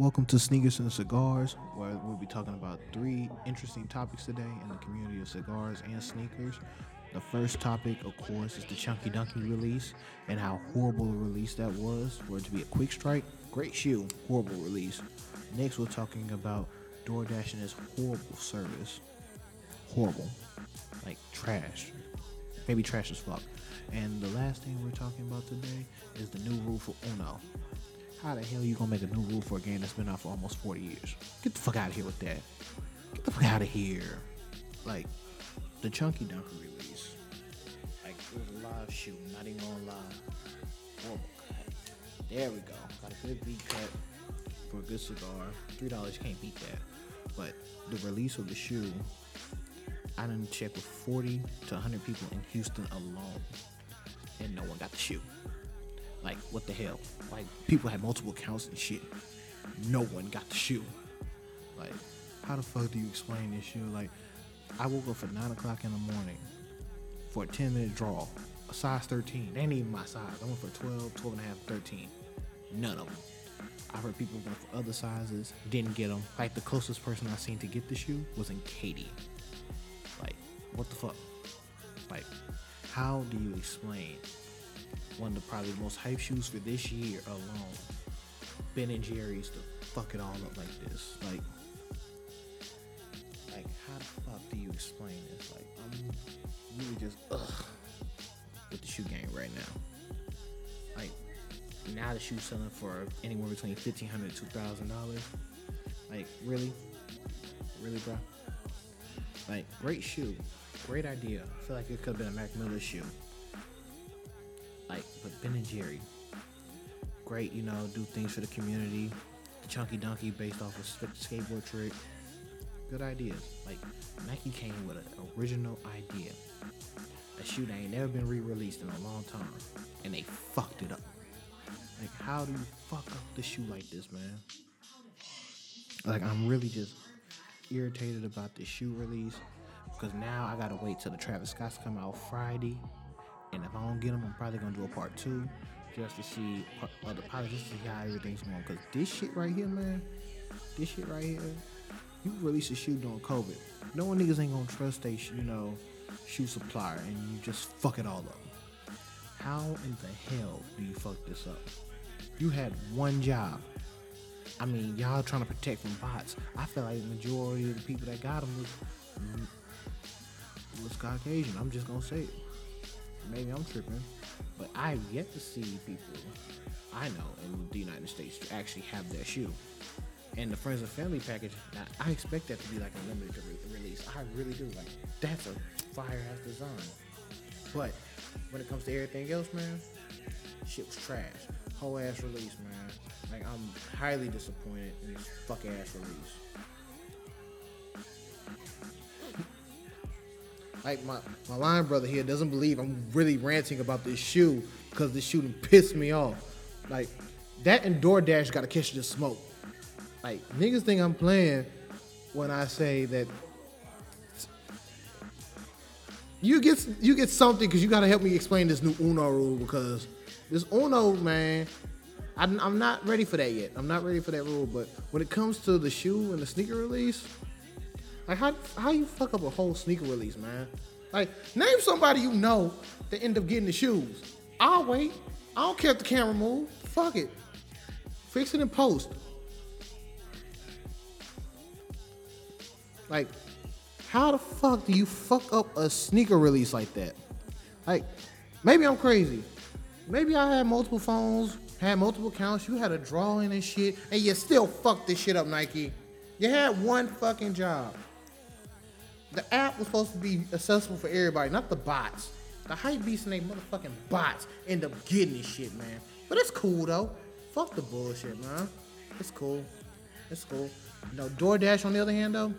Welcome to Sneakers and Cigars, where we'll be talking about three interesting topics today in the community of cigars and sneakers. The first topic, of course, is the Chunky Dunky release and how horrible a release that was for it to be a quick strike. Great shoe, horrible release. Next, we're talking about DoorDash and its horrible service. Horrible. Like trash. Maybe trash as fuck. And the last thing we're talking about today is the new rule for Uno. How the hell you gonna make a new rule for a game that's been out for almost 40 years? Get the fuck out of here with that. Get the fuck out of here. Like, the Chunky Dunker release. Like, it was a live shoot, not even on live. Horrible oh cut. There we go. Got a good beat cut for a good cigar. Three dollars, can't beat that. But the release of the shoe, I didn't check with 40 to 100 people in Houston alone, and no one got the shoe. Like, what the hell? Like, people had multiple accounts and shit. No one got the shoe. Like, how the fuck do you explain this shoe? Like, I woke up at 9 o'clock in the morning for a 10 minute draw, a size 13. They ain't even my size. I went for 12, 12 and a half, 13. None of them. I've heard people went for other sizes, didn't get them. Like, the closest person I seen to get the shoe was in Katy. Like, what the fuck? Like, how do you explain one of the probably most hype shoes for this year alone? Ben and Jerry's to fuck it all up like this. Like, like how the fuck do you explain this? Like, I'm really just ugh with the shoe game right now. Like, now the shoe's selling for anywhere between fifteen hundred to two thousand dollars. Like, really, really, bro. Like, great shoe, great idea. I feel like it could have been a Mac Miller shoe. Like, but Ben and Jerry, great, you know, do things for the community. The Chunky Donkey based off a sk- skateboard trick. Good ideas. Like, Nike came with an original idea. A shoe that ain't never been re-released in a long time, and they fucked it up. Like, how do you fuck up the shoe like this, man? Like, I'm really just irritated about the shoe release because now I gotta wait till the Travis Scott's come out Friday, and if I don't get them, I'm probably gonna do a part two just to see uh, the pilot, just to see how everything's going. Because this shit right here, man, this shit right here, you release a shoe during COVID. No one niggas ain't gonna trust sh- you know, shoe supplier, and you just fuck it all up. How in the hell do you fuck this up? You had one job. I mean, y'all trying to protect from bots. I feel like the majority of the people that got them was was Caucasian. I'm just gonna say it. Maybe I'm tripping, but I've yet to see people I know in the United States to actually have that shoe. And the friends and family package, I expect that to be like a limited re- release. I really do. Like that's a fire ass design. But when it comes to everything else, man, shit was trash. Whole ass release, man. Like I'm highly disappointed in this fuck ass release. Like my my line brother here doesn't believe I'm really ranting about this shoe because this shoe pissed me off. Like that and DoorDash got to catch the smoke. Like niggas think I'm playing when I say that you get you get something because you got to help me explain this new Uno rule because this Uno man, I'm not ready for that yet. I'm not ready for that rule. But when it comes to the shoe and the sneaker release, like how how you fuck up a whole sneaker release, man? Like name somebody you know that end up getting the shoes. I'll wait. I don't care if the camera move. Fuck it. Fix it in post. Like, how the fuck do you fuck up a sneaker release like that? Like, maybe I'm crazy. Maybe I had multiple phones, had multiple accounts, you had a drawing and shit, and you still fucked this shit up, Nike. You had one fucking job. The app was supposed to be accessible for everybody, not the bots. The hype beasts and they motherfucking bots end up getting this shit, man. But it's cool though. Fuck the bullshit, man. It's cool. It's cool. Know, DoorDash on the other hand though,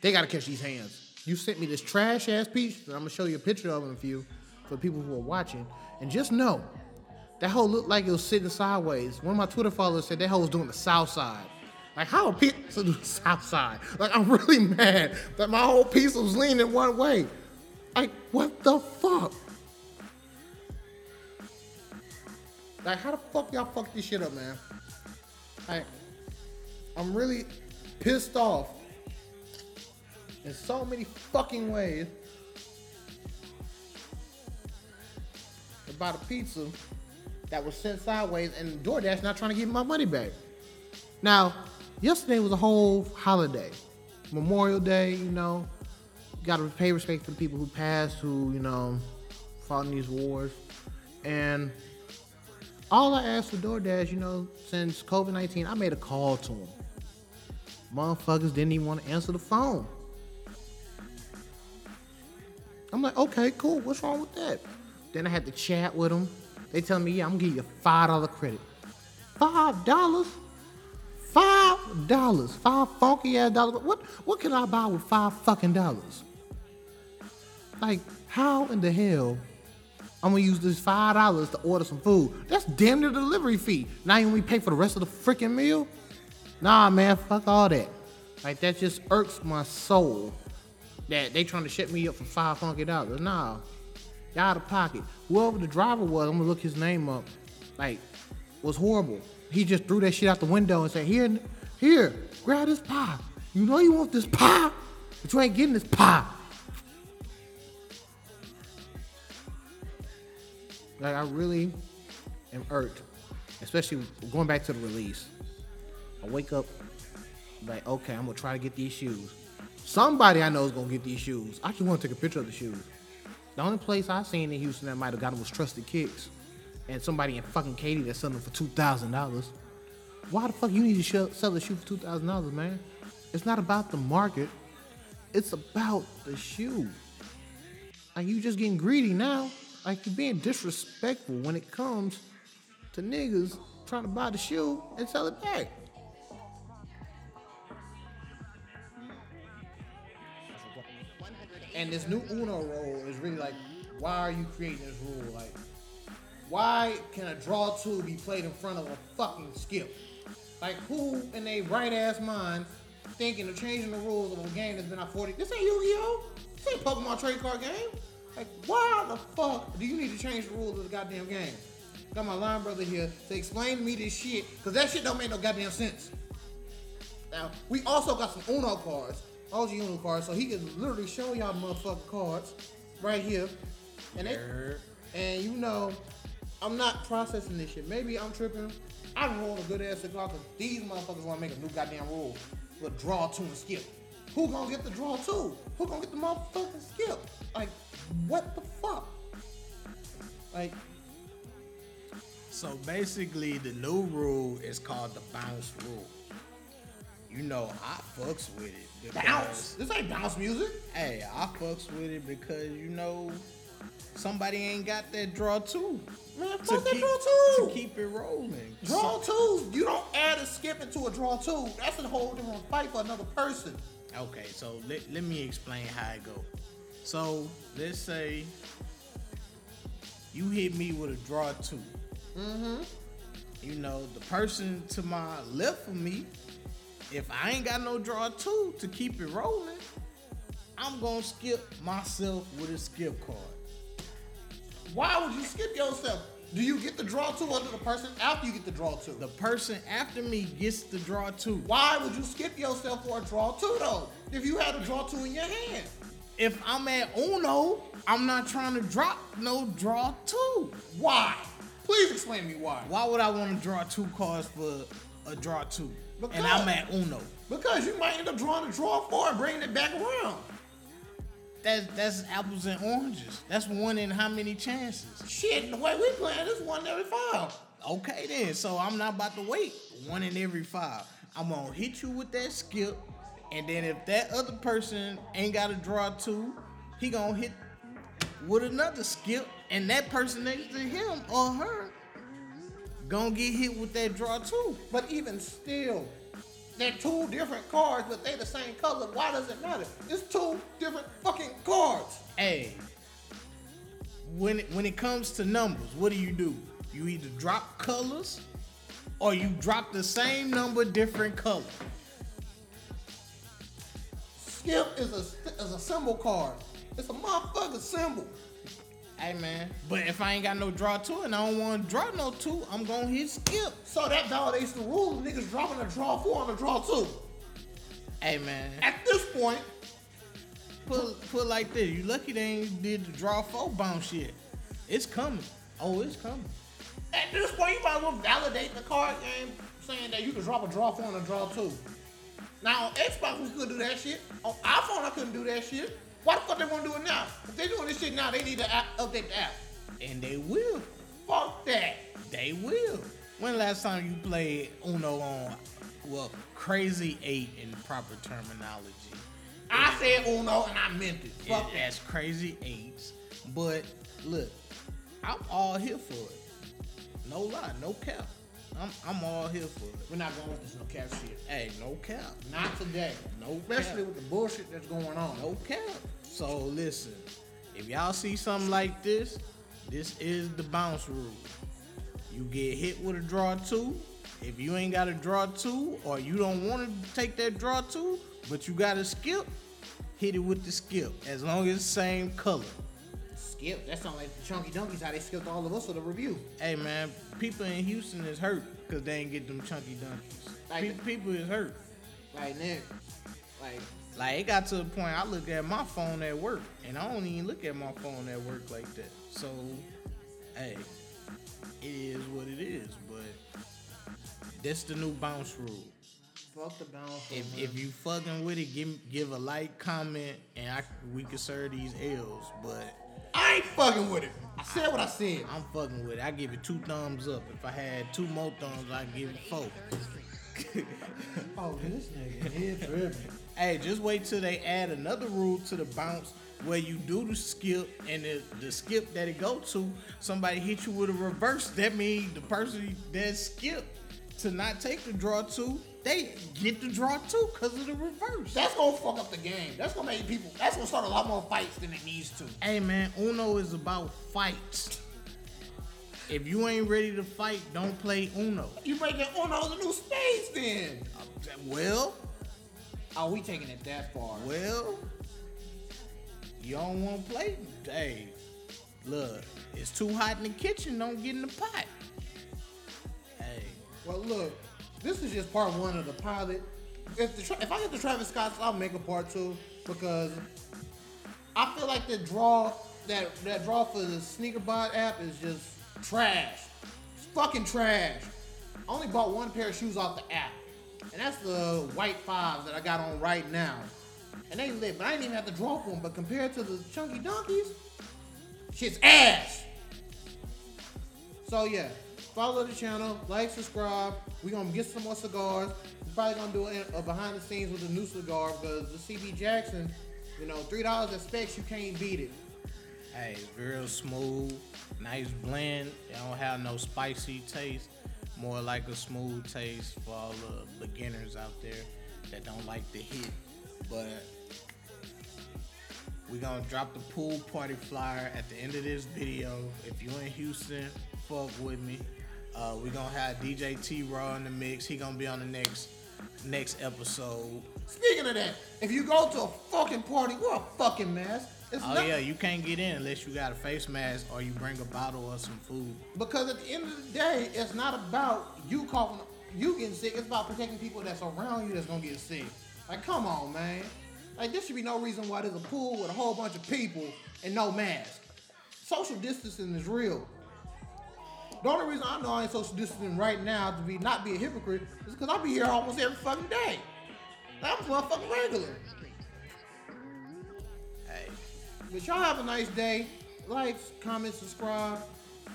they gotta catch these hands. You sent me this trash ass piece, and I'm gonna show you a picture of in a few for people who are watching. And just know, that hoe looked like it was sitting sideways. One of my Twitter followers said that hoe was doing the south side. Like how a pizza to the south side? Like I'm really mad that my whole piece was leaning one way. Like what the fuck? Like how the fuck y'all fuck this shit up, man? Like I'm really pissed off in so many fucking ways about a pizza that was sent sideways and DoorDash not trying to give me my money back. Now, yesterday was a whole holiday. Memorial Day, you know. Gotta pay respect to the people who passed, who, you know, fought in these wars. And all I asked for DoorDash, you know, since COVID 19, I made a call to them. Motherfuckers didn't even want to answer the phone. I'm like, okay, cool. What's wrong with that? Then I had to chat with them. They tell me, yeah, I'm gonna give you five dollar credit. Five dollars? Five dollars. Five funky ass dollars. What what can I buy with five fucking dollars? Like, how in the hell I'm gonna use this five dollars to order some food? That's damn near delivery fee. Now you only pay for the rest of the freaking meal? Nah, man, fuck all that. Like that just irks my soul. That they trying to shut me up for five funky dollars. Nah, y'all out of pocket. Whoever the driver was, I'm gonna look his name up. Like, was horrible. He just threw that shit out the window and said, "Here, here, grab this pie. You know you want this pie, but you ain't getting this pie." Like I really am irked, especially going back to the release. I wake up like, okay, I'm gonna try to get these shoes. Somebody I know is gonna get these shoes. I just want to take a picture of the shoes. The only place I seen in Houston that might have got them was Trusted Kicks, and somebody in fucking Katy that's selling for two thousand dollars. Why the fuck you need to sh- sell a shoe for two thousand dollars, man? It's not about the market. It's about the shoe. Like you just getting greedy now. Like you're being disrespectful when it comes to niggas trying to buy the shoe and sell it back. And this new Uno rule is really like, why are you creating this rule? Like, why can a draw two be played in front of a fucking skip? Like, who in their right ass mind thinking of changing the rules of a game that's been out 40? This ain't Yu-Gi-Oh! This ain't Pokemon trade card game. Like, why the fuck do you need to change the rules of the goddamn game? Got my line brother here to explain to me this shit, cause that shit don't make no goddamn sense. Now, we also got some Uno cards, OG Uno cards, so he can literally show y'all motherfucking cards right here. And they, and you know, I'm not processing this shit. Maybe I'm tripping. I'm rolling a good ass cigar because these motherfuckers want to make a new goddamn rule with draw two and skip. Who gonna get the draw two? Who gonna get the motherfucking skip? Like, what the fuck? Like, So basically, the new rule is called the bounce rule. You know, I fucks with it. bounce. This ain't bounce music. Hey, I fucks with it because you know somebody ain't got that draw two. Man, fuck that keep, draw two. To keep it rolling. Draw two. You don't add a skip into a draw two. That's a whole different fight for another person. Okay, so let, let me explain how it go. So let's say you hit me with a draw 2 Mm-hmm. You know, the person to my left of me, if I ain't got no draw two to keep it rolling, I'm gonna skip myself with a skip card. Why would you skip yourself? Do you get the draw two under the person after you get the draw two? The person after me gets the draw two. Why would you skip yourself for a draw two though? If you had a draw two in your hand. If I'm at Uno, I'm not trying to drop no draw two. Why? Please explain to me why. Why would I want to draw two cards for a draw two? Because- and I'm at Uno. Because you might end up drawing a draw four and bringing it back around. That's that's apples and oranges. That's one in how many chances? Shit, the way we playing this one in every five. Okay then, so I'm not about to wait. One in every five. I'm gonna hit you with that skip, and then if that other person ain't got a draw two, he gonna hit with another skip, and that person next to him or her gonna get hit with that draw two. But even still, they're two different cards, but they the same color. Why does it matter? It's two different fucking cards. Hey, when it, when it comes to numbers, what do you do? You either drop colors or you drop the same number, different color. Skip is a is a symbol card. It's a motherfucking symbol. Hey man, but if I ain't got no draw two and I don't want to draw no two, I'm gonna hit skip. So that validates the rule. Niggas dropping a draw four on a draw two. Hey man, At this point, put put like this. You lucky they ain't did the draw four bounce yet. It's coming. Oh, it's coming. at this point, you might as well validate the card game saying that you can drop a draw four and a draw two. Now on Xbox we could do that shit. On iPhone I couldn't do that shit. Why the fuck they want to do it now? If they doing this shit now, they need to app, update the app. And they will. Fuck that. They will. When last time you played Uno on well Crazy Eight in proper terminology? I said Uno and I meant it. It, Fuck that. that's Crazy Eights. But look, I'm all here for it. No lie, no cap. I'm I'm all here for it. We're not going with this no cap shit. Hey, no cap. Not today. No Especially cap. with the bullshit that's going on. No cap. So listen, if y'all see something like this, this is the bounce rule. You get hit with a draw two. If you ain't got a draw two, or you don't want to take that draw two, but you got a skip, hit it with the skip. As long as it's same color. Skip. That sounds like the Chunky Donkeys how they skipped all of us for the review. Hey man, people in Houston is hurt because they ain't get them chunky donkeys. Like Pe- people is hurt. Like Nick. Like Like it got to the point I look at my phone at work, and I don't even look at my phone at work like that. So, hey, it is what it is. But that's the new bounce rule. fuck the bounce. If, if you fucking with it, give give a like, comment, and I we can serve these L's. But I ain't fucking with it. I said what I said. I'm fucking with it. I give it two thumbs up. If I had two more thumbs, I'd give it four. Oh, this nigga here tripping. Hey, just wait till they add another rule to the bounce where you do the skip and the, the skip that it go to, somebody hit you with a reverse. That means the person that skipped to not take the draw two, they get the draw two because of the reverse. That's gonna fuck up the game. That's gonna make people. That's gonna start a lot more fights than it needs to. Hey man, Uno is about fights. If you ain't ready to fight, don't play Uno. You making Uno the new spades then? Well, Oh, we taking it that far. well, you don't want to play. Hey, look, it's too hot in the kitchen. Don't get in the pot. Hey, Well, look, this is just part one of the pilot. If the if I get the Travis Scott's, I'll make a part two because I feel like the draw that that draw for the SneakerBot app is just trash. It's fucking trash. I only bought one pair of shoes off the app, and that's the white fives that I got on right now. And they lit, but I didn't even have to draw for them. But compared to the chunky donkeys, shit's ass. So yeah, follow the channel, like, subscribe. We're gonna get some more cigars. We're probably gonna do a, a behind the scenes with the new cigar because the CB Jackson, you know, three dollars at Specs, you can't beat it. hey, real smooth, nice blend. It don't have no spicy taste. More like a smooth taste for all the beginners out there that don't like the hit. But we're gonna drop the pool party flyer at the end of this video. If you in Houston, fuck with me. Uh, we gonna have DJ T Raw in the mix. He gonna be on the next next episode. Speaking of that, if you go to a fucking party, wear a fucking mask. It's Oh yeah, you can't get in unless you got a face mask or you bring a bottle or some food. because at the end of the day, it's not about you coughing, you getting sick. It's about protecting people that's around you that's gonna get sick. Like, come on, man. Like, there should be no reason why there's a pool with a whole bunch of people and no mask. Social distancing is real. The only reason I know I ain't social distancing right now to be not be a hypocrite is because I be here almost every fucking day. I'm a motherfucking regular. Hey, But y'all have a nice day. Like, comment, subscribe.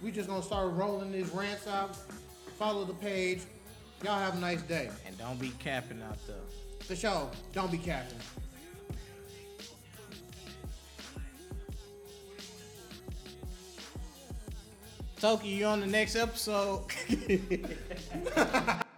We just gonna start rolling these rants out. Follow the page. Y'all have a nice day. and don't be capping out there. For sure. Don't be capping. Toki, you on the next episode.